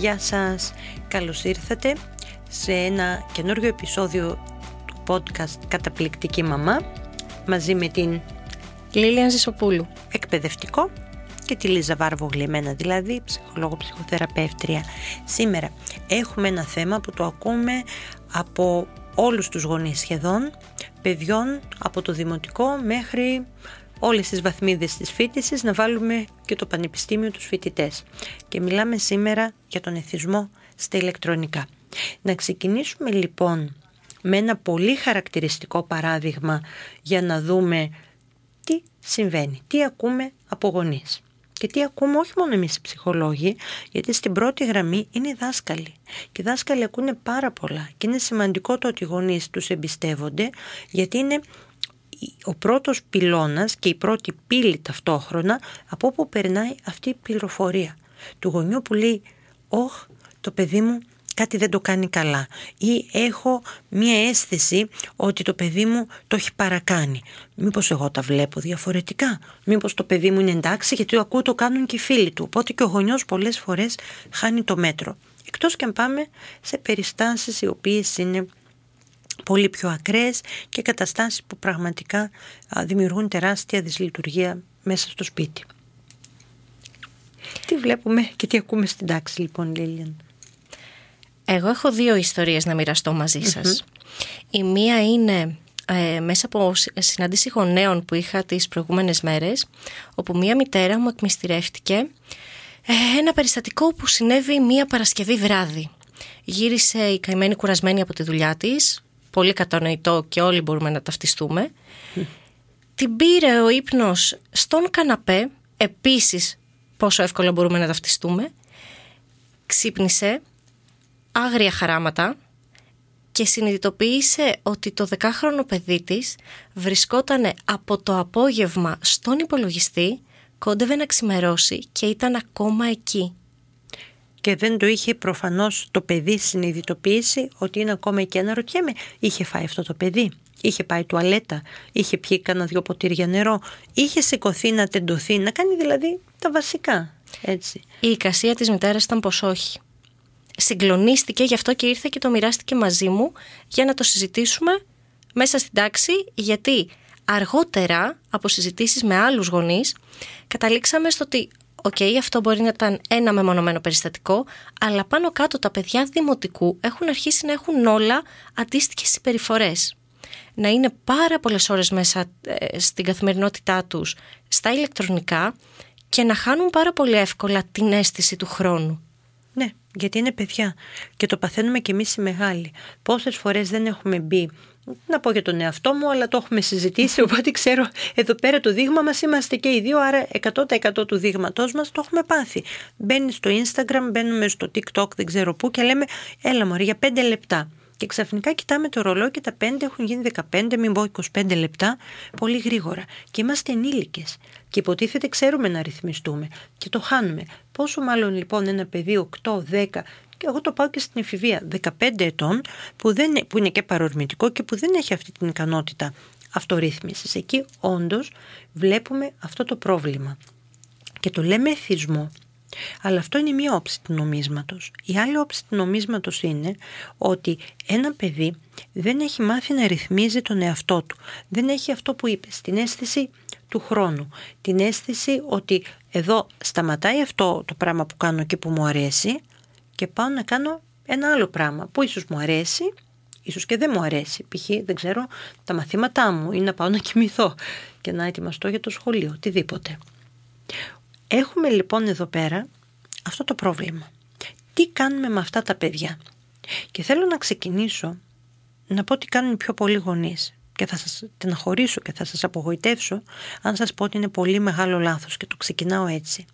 Γεια σας, καλώς ήρθατε σε ένα καινούργιο επεισόδιο του podcast Καταπληκτική Μαμά μαζί με την Λίλια Ζησοπούλου. εκπαιδευτικό και τη Λίζα Βάρβο Γλυμμένα, δηλαδή ψυχολόγο ψυχοθεραπεύτρια. Σήμερα έχουμε ένα θέμα που το ακούμε από όλους τους γονείς σχεδόν, παιδιών από το δημοτικό μέχρι όλες τις βαθμίδες της φίτησης να βάλουμε και το πανεπιστήμιο τους φοιτητές. Και μιλάμε σήμερα για τον εθισμό στα ηλεκτρονικά. Να ξεκινήσουμε λοιπόν με ένα πολύ χαρακτηριστικό παράδειγμα για να δούμε τι συμβαίνει, τι ακούμε από γονείς. Και τι ακούμε όχι μόνο εμείς οι ψυχολόγοι, γιατί στην πρώτη γραμμή είναι οι δάσκαλοι. Και οι δάσκαλοι ακούνε πάρα πολλά και είναι σημαντικό το ότι οι γονείς τους εμπιστεύονται, γιατί είναι ο πρώτος πυλώνας και η πρώτη πύλη ταυτόχρονα από όπου περνάει αυτή η πληροφορία του γονιού που λέει «Ωχ, το παιδί μου κάτι δεν το κάνει καλά» ή «Έχω μία αίσθηση ότι το παιδί μου το έχει παρακάνει». Μήπως εγώ τα βλέπω διαφορετικά, μήπως το παιδί μου είναι εντάξει γιατί το ακούω το κάνουν και οι φίλοι του. Οπότε και ο γονιός πολλές φορές χάνει το μέτρο. Εκτός και αν πάμε σε περιστάσεις οι οποίες είναι πολύ πιο ακραίες και καταστάσεις που πραγματικά δημιουργούν τεράστια δυσλειτουργία μέσα στο σπίτι. Τι βλέπουμε και τι ακούμε στην τάξη λοιπόν Λίλιαν; Εγώ έχω δύο ιστορίες να μοιραστώ μαζί σας. Η μία είναι ε, μέσα από συνάντηση γονέων που είχα τις προηγούμενες μέρες, όπου μία μητέρα μου εκμυστηρεύτηκε ε, ένα περιστατικό που συνέβη μία Παρασκευή βράδυ. Γύρισε η καημένη κουρασμένη από τη δουλειά της, πολύ κατανοητό και όλοι μπορούμε να ταυτιστούμε. Την πήρε ο ύπνος στον καναπέ, επίσης πόσο εύκολα μπορούμε να ταυτιστούμε. Ξύπνησε, άγρια χαράματα και συνειδητοποίησε ότι το δεκάχρονο παιδί της βρισκόταν από το απόγευμα στον υπολογιστή, κόντευε να ξημερώσει και ήταν ακόμα εκεί και δεν το είχε προφανώς το παιδί συνειδητοποιήσει ότι είναι ακόμα εκεί. Αναρωτιέμαι, είχε φάει αυτό το παιδί, είχε πάει τουαλέτα, είχε πιει κανένα δυο ποτήρια νερό, είχε σηκωθεί να τεντωθεί, να κάνει δηλαδή τα βασικά. Έτσι. Η εικασία της μητέρας ήταν πως όχι. Συγκλονίστηκε γι' αυτό και ήρθε και το μοιράστηκε μαζί μου για να το συζητήσουμε μέσα στην τάξη γιατί αργότερα από συζητήσεις με άλλους γονείς καταλήξαμε στο ότι OK, okay, αυτό μπορεί να ήταν ένα μεμονωμένο περιστατικό, αλλά πάνω κάτω τα παιδιά δημοτικού έχουν αρχίσει να έχουν όλα αντίστοιχες συμπεριφορές. Να είναι πάρα πολλές ώρες μέσα ε, στην καθημερινότητά τους στα ηλεκτρονικά και να χάνουν πάρα πολύ εύκολα την αίσθηση του χρόνου. Ναι, γιατί είναι παιδιά και το παθαίνουμε κι εμείς οι μεγάλοι. Πόσες φορές δεν έχουμε μπει να πω για τον εαυτό μου, αλλά το έχουμε συζητήσει, οπότε ξέρω εδώ πέρα το δείγμα μας είμαστε και οι δύο, άρα 100% του δείγματός μας το έχουμε πάθει. Μπαίνει στο Instagram, μπαίνουμε στο TikTok, δεν ξέρω πού και λέμε έλα μωρέ για 5 λεπτά. Και ξαφνικά κοιτάμε το ρολό και τα 5 έχουν γίνει 15, μην πω 25 λεπτά, πολύ γρήγορα. Και είμαστε ενήλικες. Και υποτίθεται ξέρουμε να ρυθμιστούμε. Και το χάνουμε. Πόσο μάλλον λοιπόν ένα παιδί 8, 10 και εγώ το πάω και στην εφηβεία 15 ετών που, δεν, που είναι και παρορμητικό και που δεν έχει αυτή την ικανότητα αυτορύθμισης. Εκεί όντως βλέπουμε αυτό το πρόβλημα και το λέμε εθισμό. Αλλά αυτό είναι μία όψη του νομίσματος. Η άλλη όψη του νομίσματος είναι ότι ένα παιδί δεν έχει μάθει να ρυθμίζει τον εαυτό του. Δεν έχει αυτό που είπες, την αίσθηση του χρόνου. Την αίσθηση ότι εδώ σταματάει αυτό το πράγμα που κάνω και που μου αρέσει και πάω να κάνω ένα άλλο πράγμα που ίσως μου αρέσει, ίσως και δεν μου αρέσει. Π.χ. δεν ξέρω τα μαθήματά μου ή να πάω να κοιμηθώ και να ετοιμαστώ για το σχολείο, οτιδήποτε. Έχουμε λοιπόν εδώ πέρα αυτό το πρόβλημα. Τι κάνουμε με αυτά τα παιδιά; Και θέλω να ξεκινήσω να πω τι κάνουν οι πιο πολλοί γονείς. και θα σας τεναχωρήσω και θα σας απογοητεύσω αν σας πω ότι είναι πολύ μεγάλο λάθος και το ξεκινάω έτσι.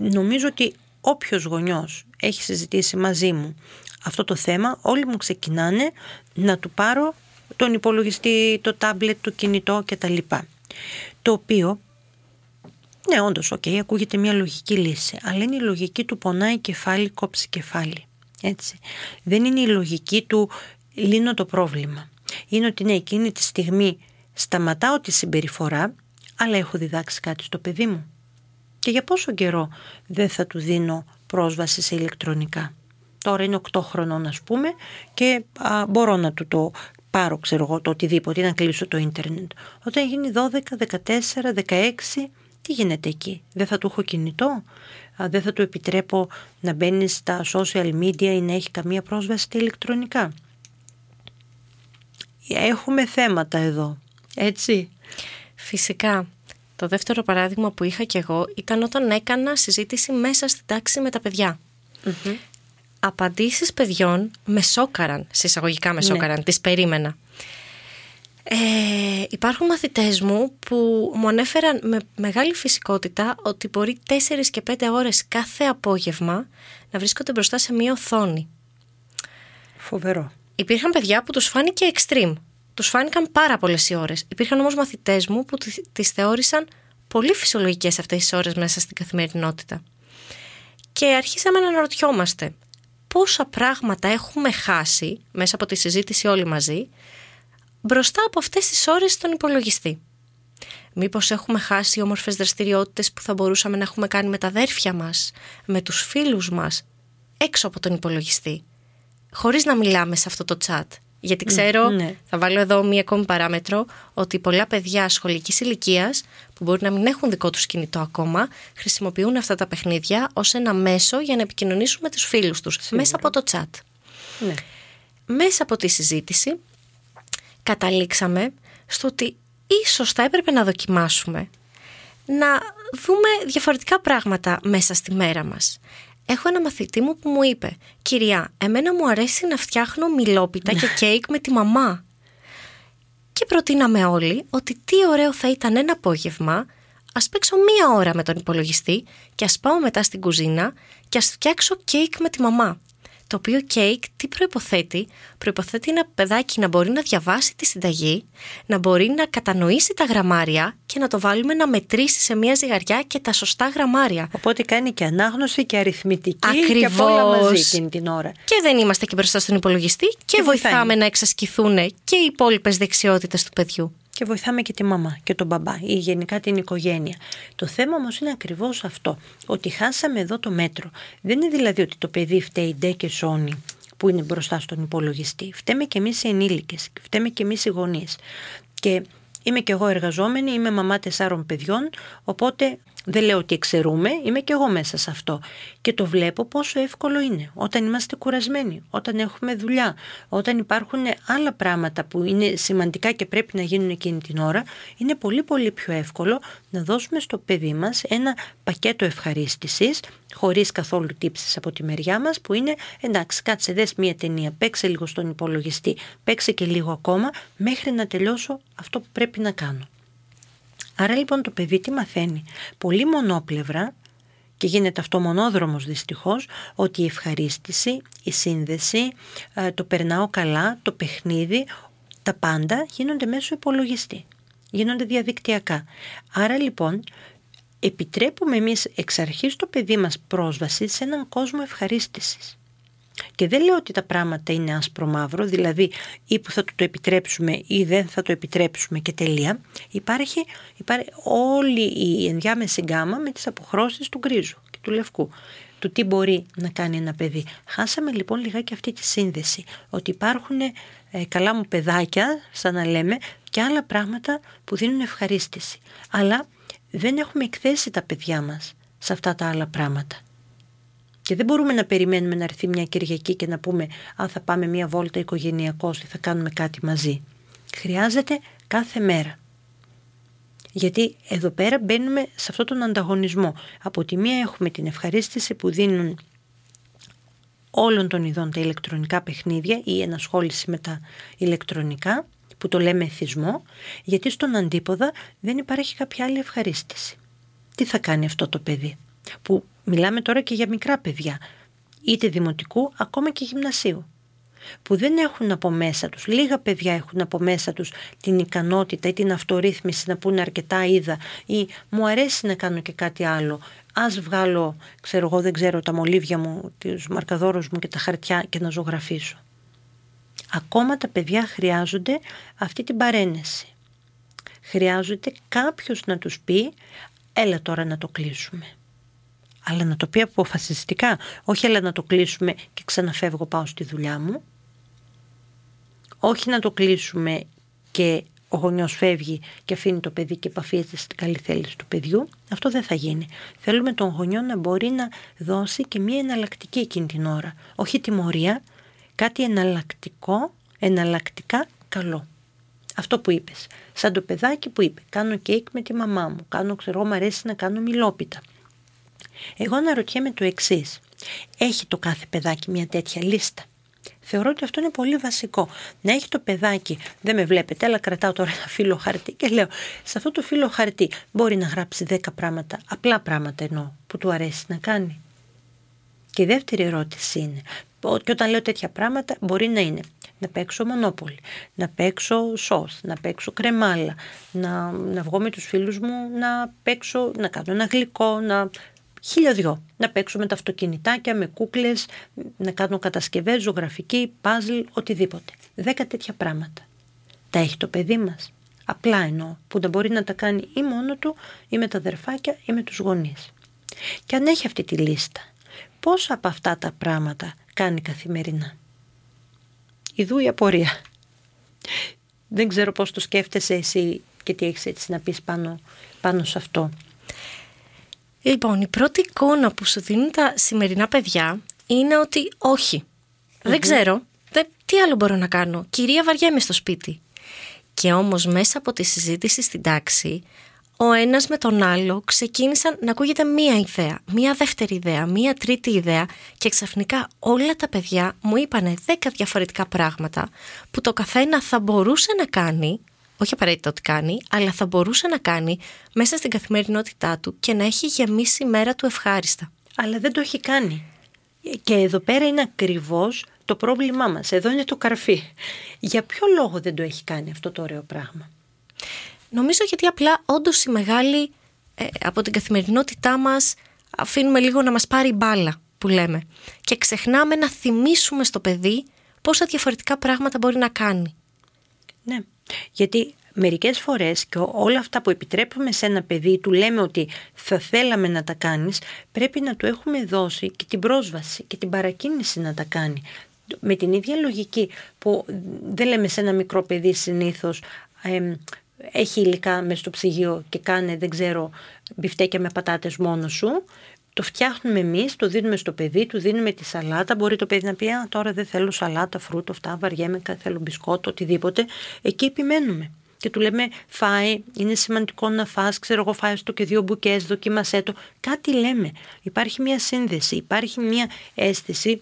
Νομίζω ότι όποιος γονιός έχει συζητήσει μαζί μου αυτό το θέμα, όλοι μου ξεκινάνε να του πάρω τον υπολογιστή, το τάμπλετ, το κινητό κτλ. Το οποίο, ναι όντως, οκ, ακούγεται μια λογική λύση, αλλά είναι η λογική του πονάει κεφάλι, κόψει κεφάλι. Έτσι. Δεν είναι η λογική του λύνω το πρόβλημα. Είναι ότι ναι, εκείνη τη στιγμή σταματάω τη συμπεριφορά, αλλά έχω διδάξει κάτι στο παιδί μου. Και για πόσο καιρό δεν θα του δίνω πρόσβαση σε ηλεκτρονικά; Τώρα είναι 8 χρονών ας πούμε και μπορώ να του το πάρω ξέρω εγώ το οτιδήποτε να κλείσω το ίντερνετ. Όταν γίνει 12, 14, 16 τι γίνεται εκεί; Δεν θα του έχω κινητό; Δεν θα του επιτρέπω να μπαίνει στα social media ή να έχει καμία πρόσβαση στα ηλεκτρονικά; Έχουμε θέματα εδώ. Έτσι. Φυσικά. Το δεύτερο παράδειγμα που είχα κι εγώ ήταν όταν έκανα συζήτηση μέσα στην τάξη με τα παιδιά. Mm-hmm. Απαντήσεις παιδιών με σόκαραν, συσσαγωγικά με ναι. σόκαραν, ναι. τις περίμενα. Ε, υπάρχουν μαθητές μου που μου ανέφεραν με μεγάλη φυσικότητα ότι μπορεί 4 και 5 ώρες κάθε απόγευμα να βρίσκονται μπροστά σε μία οθόνη. Φοβερό. Υπήρχαν παιδιά που τους φάνηκε extreme. Τους φάνηκαν πάρα πολλές οι ώρες. Υπήρχαν όμως μαθητές μου που τις θεώρησαν πολύ φυσιολογικές αυτές τις ώρες μέσα στην καθημερινότητα. Και αρχίσαμε να αναρωτιόμαστε πόσα πράγματα έχουμε χάσει μέσα από τη συζήτηση όλοι μαζί μπροστά από αυτές τις ώρες στον υπολογιστή. Μήπως έχουμε χάσει όμορφες δραστηριότητες που θα μπορούσαμε να έχουμε κάνει με τα αδέρφια μας, με τους φίλους μας, έξω από τον υπολογιστή, χωρίς να μιλάμε σε αυτό το chat. Γιατί ξέρω, ναι. θα βάλω εδώ μία ακόμη παράμετρο, ότι πολλά παιδιά σχολικής ηλικίας που μπορεί να μην έχουν δικό τους κινητό ακόμα, χρησιμοποιούν αυτά τα παιχνίδια ως ένα μέσο για να επικοινωνήσουν με τους φίλους τους, μέσα από το chat. Ναι. Μέσα από τη συζήτηση καταλήξαμε στο ότι ίσως θα έπρεπε να δοκιμάσουμε να δούμε διαφορετικά πράγματα μέσα στη μέρα μας. Έχω ένα μαθητή μου που μου είπε «Κυρία, εμένα μου αρέσει να φτιάχνω μηλόπιτα και κέικ με τη μαμά». Και προτείναμε όλοι ότι τι ωραίο θα ήταν ένα απόγευμα ας παίξω μία ώρα με τον υπολογιστή και ας πάω μετά στην κουζίνα και ας φτιάξω κέικ με τη μαμά. Το οποίο κέικ τι προϋποθέτει, προϋποθέτει ένα παιδάκι να μπορεί να διαβάσει τη συνταγή, να μπορεί να κατανοήσει τα γραμμάρια και να το βάλουμε να μετρήσει σε μια ζυγαριά και τα σωστά γραμμάρια. Οπότε κάνει και ανάγνωση και αριθμητική Ακριβώς. και όλα μαζί εκείνη την ώρα. Και δεν είμαστε και μπροστά στον υπολογιστή και, και βοηθάμε να εξασκηθούν και οι υπόλοιπες δεξιότητες του παιδιού και βοηθάμε και τη μαμά και τον μπαμπά ή γενικά την οικογένεια. Το θέμα όμως είναι ακριβώς αυτό, ότι χάσαμε εδώ το μέτρο. Δεν είναι δηλαδή ότι το παιδί φταίει ντε και σώνει που είναι μπροστά στον υπολογιστή. Φταίμε και εμείς οι ενήλικες, φταίμε και εμείς οι γονείς. Και είμαι και εγώ εργαζόμενη, είμαι μαμά τεσσάρων παιδιών, οπότε δεν λέω ότι εξαιρούμε, είμαι και εγώ μέσα σε αυτό. Και το βλέπω πόσο εύκολο είναι όταν είμαστε κουρασμένοι, όταν έχουμε δουλειά, όταν υπάρχουν άλλα πράγματα που είναι σημαντικά και πρέπει να γίνουν εκείνη την ώρα, είναι πολύ πολύ πιο εύκολο να δώσουμε στο παιδί μας ένα πακέτο ευχαρίστησης, χωρίς καθόλου τύψεις από τη μεριά μας, που είναι εντάξει κάτσε δες μία ταινία, παίξε λίγο στον υπολογιστή, παίξε και λίγο ακόμα, μέχρι να τελειώσω αυτό που πρέπει να κάνω. Άρα λοιπόν το παιδί τι μαθαίνει; Πολύ μονόπλευρα και γίνεται αυτό μονόδρομος δυστυχώς ότι η ευχαρίστηση, η σύνδεση, ε, το περνάω καλά, το παιχνίδι, τα πάντα γίνονται μέσω υπολογιστή. Γίνονται διαδικτυακά. Άρα λοιπόν επιτρέπουμε εμείς εξ αρχής το παιδί μας πρόσβαση σε έναν κόσμο ευχαρίστησης. Και δεν λέω ότι τα πράγματα είναι άσπρο μαύρο, δηλαδή ή που θα το επιτρέψουμε ή δεν θα το επιτρέψουμε και τελεία. Υπάρχει, υπάρχει όλη η ενδιάμεση γκάμα με τις αποχρώσεις του γκρίζου και του λευκού του τι μπορεί να κάνει ένα παιδί. Χάσαμε λοιπόν λιγάκι αυτή τη σύνδεση, ότι υπάρχουν ε, καλά μου παιδάκια, σαν να λέμε, και άλλα πράγματα που δίνουν ευχαρίστηση. Αλλά δεν έχουμε εκθέσει τα παιδιά μας σε αυτά τα άλλα πράγματα. Και δεν μπορούμε να περιμένουμε να έρθει μια Κυριακή και να πούμε αν θα πάμε μια βόλτα οικογενειακώς ή θα κάνουμε κάτι μαζί. Χρειάζεται κάθε μέρα. Γιατί εδώ πέρα μπαίνουμε σε αυτόν τον ανταγωνισμό. Από τη μία έχουμε την ευχαρίστηση που δίνουν όλων των ειδών τα ηλεκτρονικά παιχνίδια ή ενασχόληση με τα ηλεκτρονικά που το λέμε εθισμό, γιατί στον αντίποδα δεν υπάρχει κάποια άλλη ευχαρίστηση. Τι θα κάνει αυτό το παιδί, που μιλάμε τώρα και για μικρά παιδιά, είτε δημοτικού, ακόμα και γυμνασίου που δεν έχουν από μέσα τους, λίγα παιδιά έχουν από μέσα τους την ικανότητα ή την αυτορύθμιση να πούνε αρκετά είδα ή μου αρέσει να κάνω και κάτι άλλο. Ας βγάλω, ξέρω εγώ δεν ξέρω, τα μολύβια μου, τους μαρκαδόρους μου και τα χαρτιά και να ζωγραφίσω. Ακόμα τα παιδιά χρειάζονται αυτή την παρένεση. Χρειάζεται κάποιος να τους πει έλα τώρα να το κλείσουμε. Αλλά να το πει αποφασιστικά, όχι έλα να το κλείσουμε και ξαναφεύγω πάω στη δουλειά μου όχι να το κλείσουμε και ο γονιός φεύγει και αφήνει το παιδί και επαφίεται στην καλή θέληση του παιδιού. Αυτό δεν θα γίνει. Θέλουμε τον γονιό να μπορεί να δώσει και μία εναλλακτική εκείνη την ώρα. Όχι τιμωρία, κάτι εναλλακτικό, εναλλακτικά καλό. Αυτό που είπες. Σαν το παιδάκι που είπε: Κάνω κέικ με τη μαμά μου. Κάνω, ξέρω, μου αρέσει να κάνω μιλόπιτα. Εγώ αναρωτιέμαι το εξής. Έχει το κάθε παιδάκι μια τέτοια λίστα; Θεωρώ ότι αυτό είναι πολύ βασικό. Να έχει το παιδάκι, δεν με βλέπετε, αλλά κρατάω τώρα ένα φύλλο χαρτί και λέω, σε αυτό το φύλλο χαρτί μπορεί να γράψει 10 πράγματα, απλά πράγματα εννοώ, που του αρέσει να κάνει. Και η δεύτερη ερώτηση είναι, και όταν λέω τέτοια πράγματα μπορεί να είναι να παίξω μονόπολη, να παίξω σως, να παίξω κρεμάλα, να, να βγω με τους φίλους μου, να παίξω, να κάνω ένα γλυκό, να χίλια δυο. Να παίξω με τα αυτοκινητάκια, με κούκλες, να κάνω κατασκευές, ζωγραφική, παζλ, οτιδήποτε. Δέκα τέτοια πράγματα. Τα έχει το παιδί μας. Απλά εννοώ, που δεν μπορεί να τα κάνει ή μόνο του ή με τα αδερφάκια ή με τους γονείς. Και αν έχει αυτή τη λίστα, πόσα από αυτά τα πράγματα κάνει καθημερινά; Ιδού η απορία. Δεν ξέρω πώς το σκέφτεσαι εσύ και τι έχεις έτσι να πεις πάνω, πάνω σε αυτό. Λοιπόν, η πρώτη εικόνα που σου δίνουν τα σημερινά παιδιά είναι ότι Δεν ξέρω. Δεν, τι άλλο μπορώ να κάνω. Κυρία βαριέμαι στο σπίτι. Και όμως μέσα από τη συζήτηση στην τάξη, ο ένας με τον άλλο ξεκίνησαν να ακούγεται μία ιδέα, μία δεύτερη ιδέα, μία τρίτη ιδέα και ξαφνικά όλα τα παιδιά μου είπανε δέκα διαφορετικά πράγματα που το καθένα θα μπορούσε να κάνει όχι απαραίτητα ότι κάνει, αλλά θα μπορούσε να κάνει μέσα στην καθημερινότητά του και να έχει γεμίσει η μέρα του ευχάριστα. Αλλά δεν το έχει κάνει. Και εδώ πέρα είναι ακριβώς το πρόβλημά μας. Εδώ είναι το καρφί. Για ποιο λόγο δεν το έχει κάνει αυτό το ωραίο πράγμα; Νομίζω γιατί απλά όντως η μεγάλη ε, από την καθημερινότητά μας αφήνουμε λίγο να μας πάρει μπάλα που λέμε και ξεχνάμε να θυμίσουμε στο παιδί πόσα διαφορετικά πράγματα μπορεί να κάνει. Ναι, γιατί μερικές φορές και όλα αυτά που επιτρέπουμε σε ένα παιδί του λέμε ότι θα θέλαμε να τα κάνεις πρέπει να του έχουμε δώσει και την πρόσβαση και την παρακίνηση να τα κάνει. Με την ίδια λογική που δεν λέμε σε ένα μικρό παιδί συνήθως έχει υλικά μέσα στο ψυγείο και κάνει δεν ξέρω μπιφτέκια με πατάτες μόνος σου το φτιάχνουμε εμείς, το δίνουμε στο παιδί, του δίνουμε τη σαλάτα. Μπορεί το παιδί να πει: Α, τώρα δεν θέλω σαλάτα, φρούτο, αυτά, βαριέμαι, θέλω μπισκότο, οτιδήποτε. Εκεί επιμένουμε. Και του λέμε: Φάει, είναι σημαντικό να φας, ξέρω εγώ, φάει το και δύο μπουκές, δοκίμασέ το. Κάτι λέμε. Υπάρχει μια σύνδεση, υπάρχει μια αίσθηση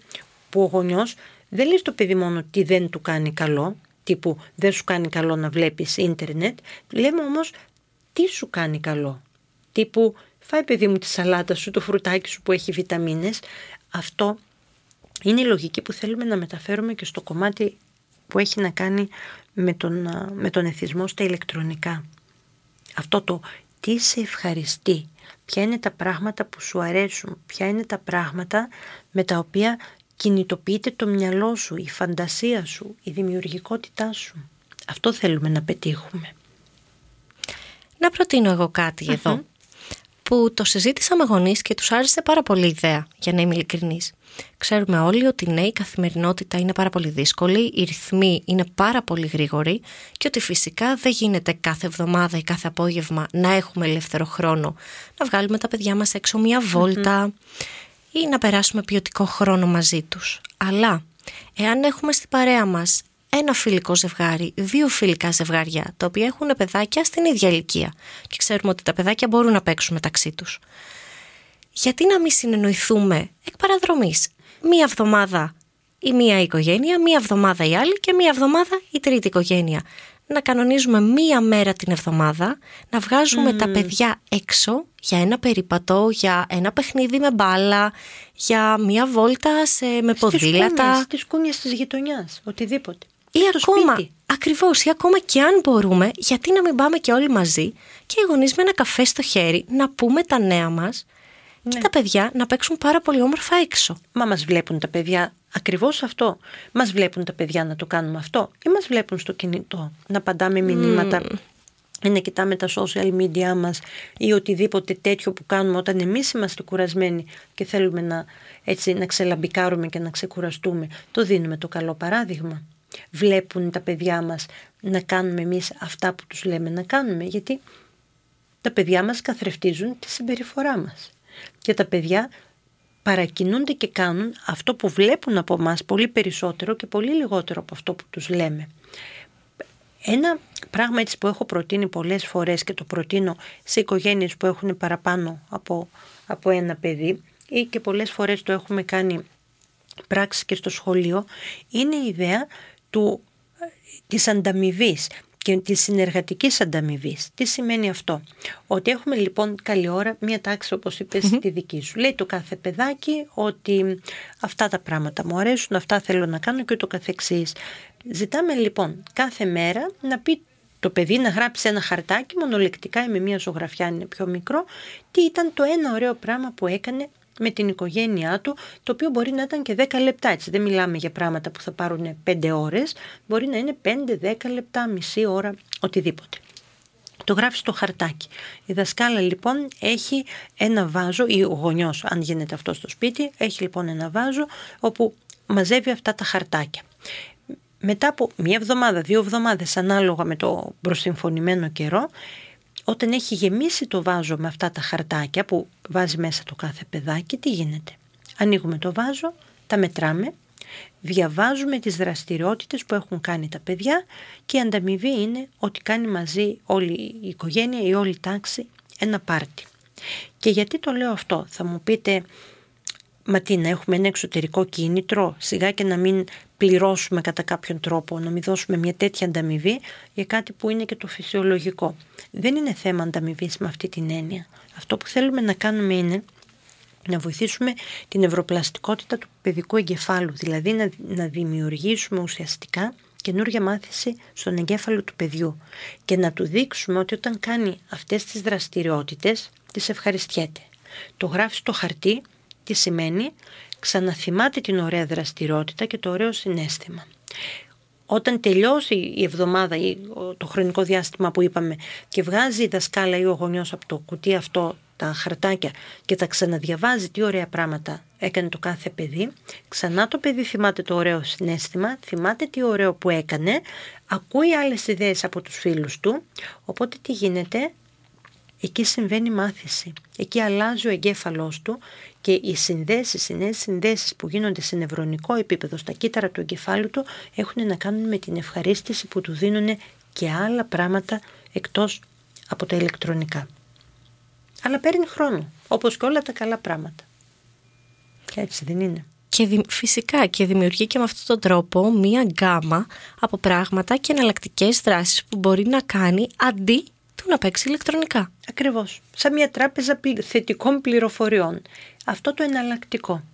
που ο γονιός δεν λέει στο παιδί μόνο τι δεν του κάνει καλό, τύπου δεν σου κάνει καλό να βλέπεις ίντερνετ, λέμε όμως τι σου κάνει καλό, τύπου φάει παιδί μου τη σαλάτα σου, το φρουτάκι σου που έχει βιταμίνες. Αυτό είναι η λογική που θέλουμε να μεταφέρουμε και στο κομμάτι που έχει να κάνει με τον, με τον εθισμό στα ηλεκτρονικά. Αυτό το τι σε ευχαριστεί, ποια είναι τα πράγματα που σου αρέσουν, ποια είναι τα πράγματα με τα οποία κινητοποιείται το μυαλό σου, η φαντασία σου, η δημιουργικότητά σου. Αυτό θέλουμε να πετύχουμε. Να προτείνω εγώ εδώ που το συζήτησα με γονείς και τους άρεσε πάρα πολύ η ιδέα, για να είμαι ειλικρινής. Ξέρουμε όλοι ότι ναι, η καθημερινότητα είναι πάρα πολύ δύσκολη, οι ρυθμοί είναι πάρα πολύ γρήγοροι και ότι φυσικά δεν γίνεται κάθε εβδομάδα ή κάθε απόγευμα να έχουμε ελεύθερο χρόνο να βγάλουμε τα παιδιά μας έξω μια βολτα ή να περάσουμε ποιοτικό χρόνο μαζί τους. Αλλά εάν έχουμε στην παρέα μας ένα φιλικό ζευγάρι, δύο φιλικά ζευγάρια, τα οποία έχουν παιδάκια στην ίδια ηλικία και ξέρουμε ότι τα παιδάκια μπορούν να παίξουν μεταξύ τους. Γιατί να μην συνεννοηθούμε εκ παραδρομής; Μία εβδομάδα η μία οικογένεια, μία εβδομάδα η άλλη και μία εβδομάδα η τρίτη οικογένεια. να κανονίζουμε μία μέρα την εβδομάδα, να βγάζουμε τα παιδιά έξω για ένα περίπατο, για ένα παιχνίδι με μπάλα, για μία βόλτα σε, με ποδήλατα. Στις κούνιες της γειτονιάς, οτιδήποτε. Ή ακόμα, ακριβώς, ή ακόμα και αν μπορούμε, γιατί να μην πάμε και όλοι μαζί και οι γονείς με ένα καφέ στο χέρι να πούμε τα νέα μας και Ναι. τα παιδιά να παίξουν πάρα πολύ όμορφα έξω. Μα μας βλέπουν τα παιδιά ακριβώς αυτό. Μας βλέπουν τα παιδιά να το κάνουμε αυτό ή μας βλέπουν στο κινητό να παντάμε μηνύματα ή να κοιτάμε τα social media μας ή οτιδήποτε τέτοιο που κάνουμε όταν εμείς είμαστε κουρασμένοι και θέλουμε να, έτσι, να ξελαμπικάρουμε και να ξεκουραστούμε. Το δίνουμε το καλό παράδειγμα. Βλέπουν τα παιδιά μας να κάνουμε εμείς αυτά που τους λέμε να κάνουμε γιατί τα παιδιά μας καθρεφτίζουν τη συμπεριφορά μας. Και τα παιδιά παρακινούνται και κάνουν αυτό που βλέπουν από μας πολύ περισσότερο και πολύ λιγότερο από αυτό που τους λέμε. Ένα πράγμα έτσι που έχω προτείνει πολλές φορές και το προτείνω σε οικογένειες που έχουν παραπάνω από, από ένα παιδί ή και πολλές φορές το έχουμε κάνει πράξη και στο σχολείο είναι η ιδέα του, ε, της ανταμοιβής και της συνεργατικής ανταμοιβής. Τι σημαίνει αυτό; Ότι έχουμε λοιπόν καλή ώρα μία τάξη όπως είπες τη δική σου. Λέει το κάθε παιδάκι ότι αυτά τα πράγματα μου αρέσουν, αυτά θέλω να κάνω και ούτω καθεξής. Ζητάμε λοιπόν κάθε μέρα να πει το παιδί να γράψει ένα χαρτάκι μονολεκτικά ή με μία ζωγραφιά αν είναι πιο μικρό τι ήταν το ένα ωραίο πράγμα που έκανε με την οικογένειά του, το οποίο μπορεί να ήταν και 10 λεπτά. Έτσι. Δεν μιλάμε για πράγματα που θα πάρουν 5 ώρες, μπορεί να είναι 5-10 λεπτά, μισή ώρα, οτιδήποτε. Το γράφεις στο χαρτάκι. Η δασκάλα λοιπόν έχει ένα βάζο, ή ο γονιός αν γίνεται αυτό στο σπίτι, έχει λοιπόν ένα βάζο όπου μαζεύει αυτά τα χαρτάκια. Μετά από μία εβδομάδα, δύο εβδομάδες ανάλογα με το προσυμφωνημένο καιρό, όταν έχει γεμίσει το βάζο με αυτά τα χαρτάκια που βάζει μέσα το κάθε παιδάκι, τι γίνεται; Ανοίγουμε το βάζο, τα μετράμε, διαβάζουμε τις δραστηριότητες που έχουν κάνει τα παιδιά και η ανταμοιβή είναι ότι κάνει μαζί όλη η οικογένεια ή όλη η τάξη ένα πάρτι. Και γιατί το λέω αυτό, θα μου πείτε, μα τι να έχουμε ένα εξωτερικό κίνητρο, σιγά και να μην πληρώσουμε κατά κάποιον τρόπο, να μην δώσουμε μια τέτοια ανταμοιβή για κάτι που είναι και το φυσιολογικό. Δεν είναι θέμα ανταμοιβής με αυτή την έννοια. Αυτό που θέλουμε να κάνουμε είναι να βοηθήσουμε την ευρωπλαστικότητα του παιδικού εγκεφάλου, δηλαδή να, να δημιουργήσουμε ουσιαστικά καινούργια μάθηση στον εγκέφαλο του παιδιού και να του δείξουμε ότι όταν κάνει αυτές τις δραστηριότητες τις ευχαριστιέται. Το γράφει στο χαρτί, τι σημαίνει, ξαναθυμάται την ωραία δραστηριότητα και το ωραίο συνέστημα. Όταν τελειώσει η εβδομάδα ή το χρονικό διάστημα που είπαμε και βγάζει η δασκάλα ή ο γονιός από το κουτί αυτό τα χαρτάκια και τα ξαναδιαβάζει τι ωραία πράγματα έκανε το κάθε παιδί, ξανά το παιδί θυμάται το ωραίο συνέστημα, θυμάται τι ωραίο που έκανε, ακούει άλλες ιδέες από τους φίλους του, οπότε τι γίνεται, εκεί συμβαίνει μάθηση. Εκεί αλλάζει ο εγκέφαλός του και οι συνδέσεις, οι νέες συνδέσεις που γίνονται σε νευρονικό επίπεδο στα κύτταρα του εγκεφάλου του έχουν να κάνουν με την ευχαρίστηση που του δίνουν και άλλα πράγματα εκτός από τα ηλεκτρονικά. Αλλά παίρνει χρόνο, όπως και όλα τα καλά πράγματα. Και έτσι δεν είναι. Και φυσικά και δημιουργεί και με αυτόν τον τρόπο μία γκάμα από πράγματα και εναλλακτικές δράσεις που μπορεί να κάνει αντί του να παίξει ηλεκτρονικά. Ακριβώς. Σαν μια τράπεζα θετικών πληροφοριών. Αυτό το εναλλακτικό.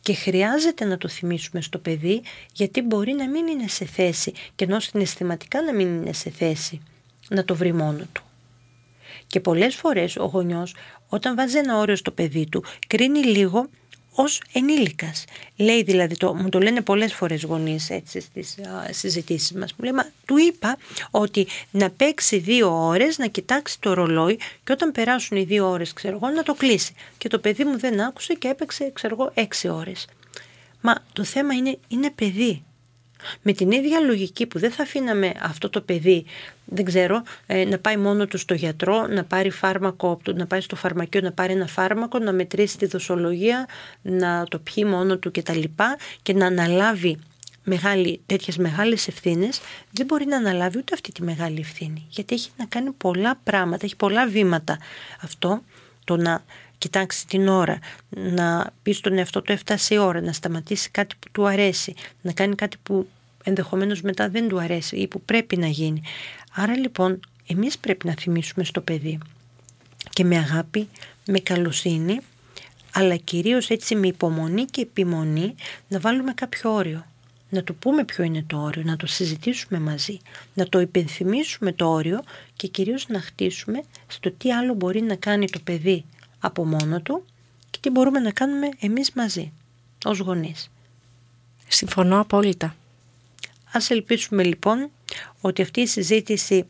Και χρειάζεται να το θυμίσουμε στο παιδί γιατί μπορεί να μην είναι σε θέση και ενώ συναισθηματικά να μην είναι σε θέση να το βρει μόνο του. Και πολλές φορές ο γονιός όταν βάζει ένα όριο στο παιδί του κρίνει λίγο ως ενήλικας. Λέει δηλαδή, το, μου το λένε πολλές φορές γονείς έτσι στις α, συζητήσεις μας. Μου λέει, μα του είπα ότι να παίξει δύο ώρες, να κοιτάξει το ρολόι και όταν περάσουν οι δύο ώρες, ξέρω εγώ, να το κλείσει. Και το παιδί μου δεν άκουσε και έπαιξε, ξέρω εγώ, έξι ώρες. Μα το θέμα είναι, είναι παιδί. Με την ίδια λογική που δεν θα αφήναμε αυτό το παιδί, δεν ξέρω, ε, να πάει μόνο του στο γιατρό, να πάρει φάρμακο, να πάει στο φαρμακείο να πάρει ένα φάρμακο, να μετρήσει τη δοσολογία, να το πιει μόνο του κτλ. και να αναλάβει μεγάλη, τέτοιες μεγάλες ευθύνες, δεν μπορεί να αναλάβει ούτε αυτή τη μεγάλη ευθύνη. Γιατί έχει να κάνει πολλά πράγματα, έχει πολλά βήματα. Αυτό το να κοιτάξει την ώρα, να πεις στον εαυτό του έφτασε η ώρα, να σταματήσει κάτι που του αρέσει, να κάνει κάτι που ενδεχομένως μετά δεν του αρέσει ή που πρέπει να γίνει. Άρα λοιπόν εμείς πρέπει να θυμίσουμε στο παιδί και με αγάπη, με καλοσύνη αλλά κυρίως έτσι με υπομονή και επιμονή να βάλουμε κάποιο όριο. Να του πούμε ποιο είναι το όριο, να το συζητήσουμε μαζί, να το υπενθυμίσουμε το όριο και κυρίως να χτίσουμε στο τι άλλο μπορεί να κάνει το παιδί από μόνο του και τι μπορούμε να κάνουμε εμείς μαζί, ως γονείς. Συμφωνώ απόλυτα. Ας ελπίσουμε λοιπόν ότι αυτή η συζήτηση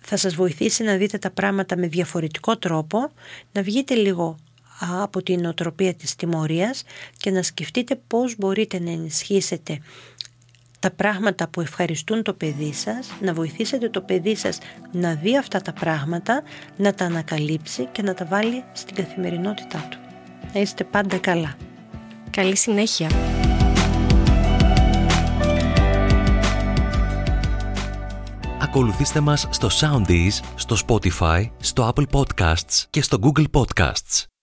θα σας βοηθήσει να δείτε τα πράγματα με διαφορετικό τρόπο, να βγείτε λίγο από την νοοτροπία της τιμωρίας και να σκεφτείτε πώς μπορείτε να ενισχύσετε τα πράγματα που ευχαριστούν το παιδί σας, να βοηθήσετε το παιδί σας να δει αυτά τα πράγματα, να τα ανακαλύψει και να τα βάλει στην καθημερινότητά του. Να είστε πάντα καλά. Καλή συνέχεια. Ακολουθήστε μας στο Soundees, στο Spotify, στο Apple Podcasts και στο Google Podcasts.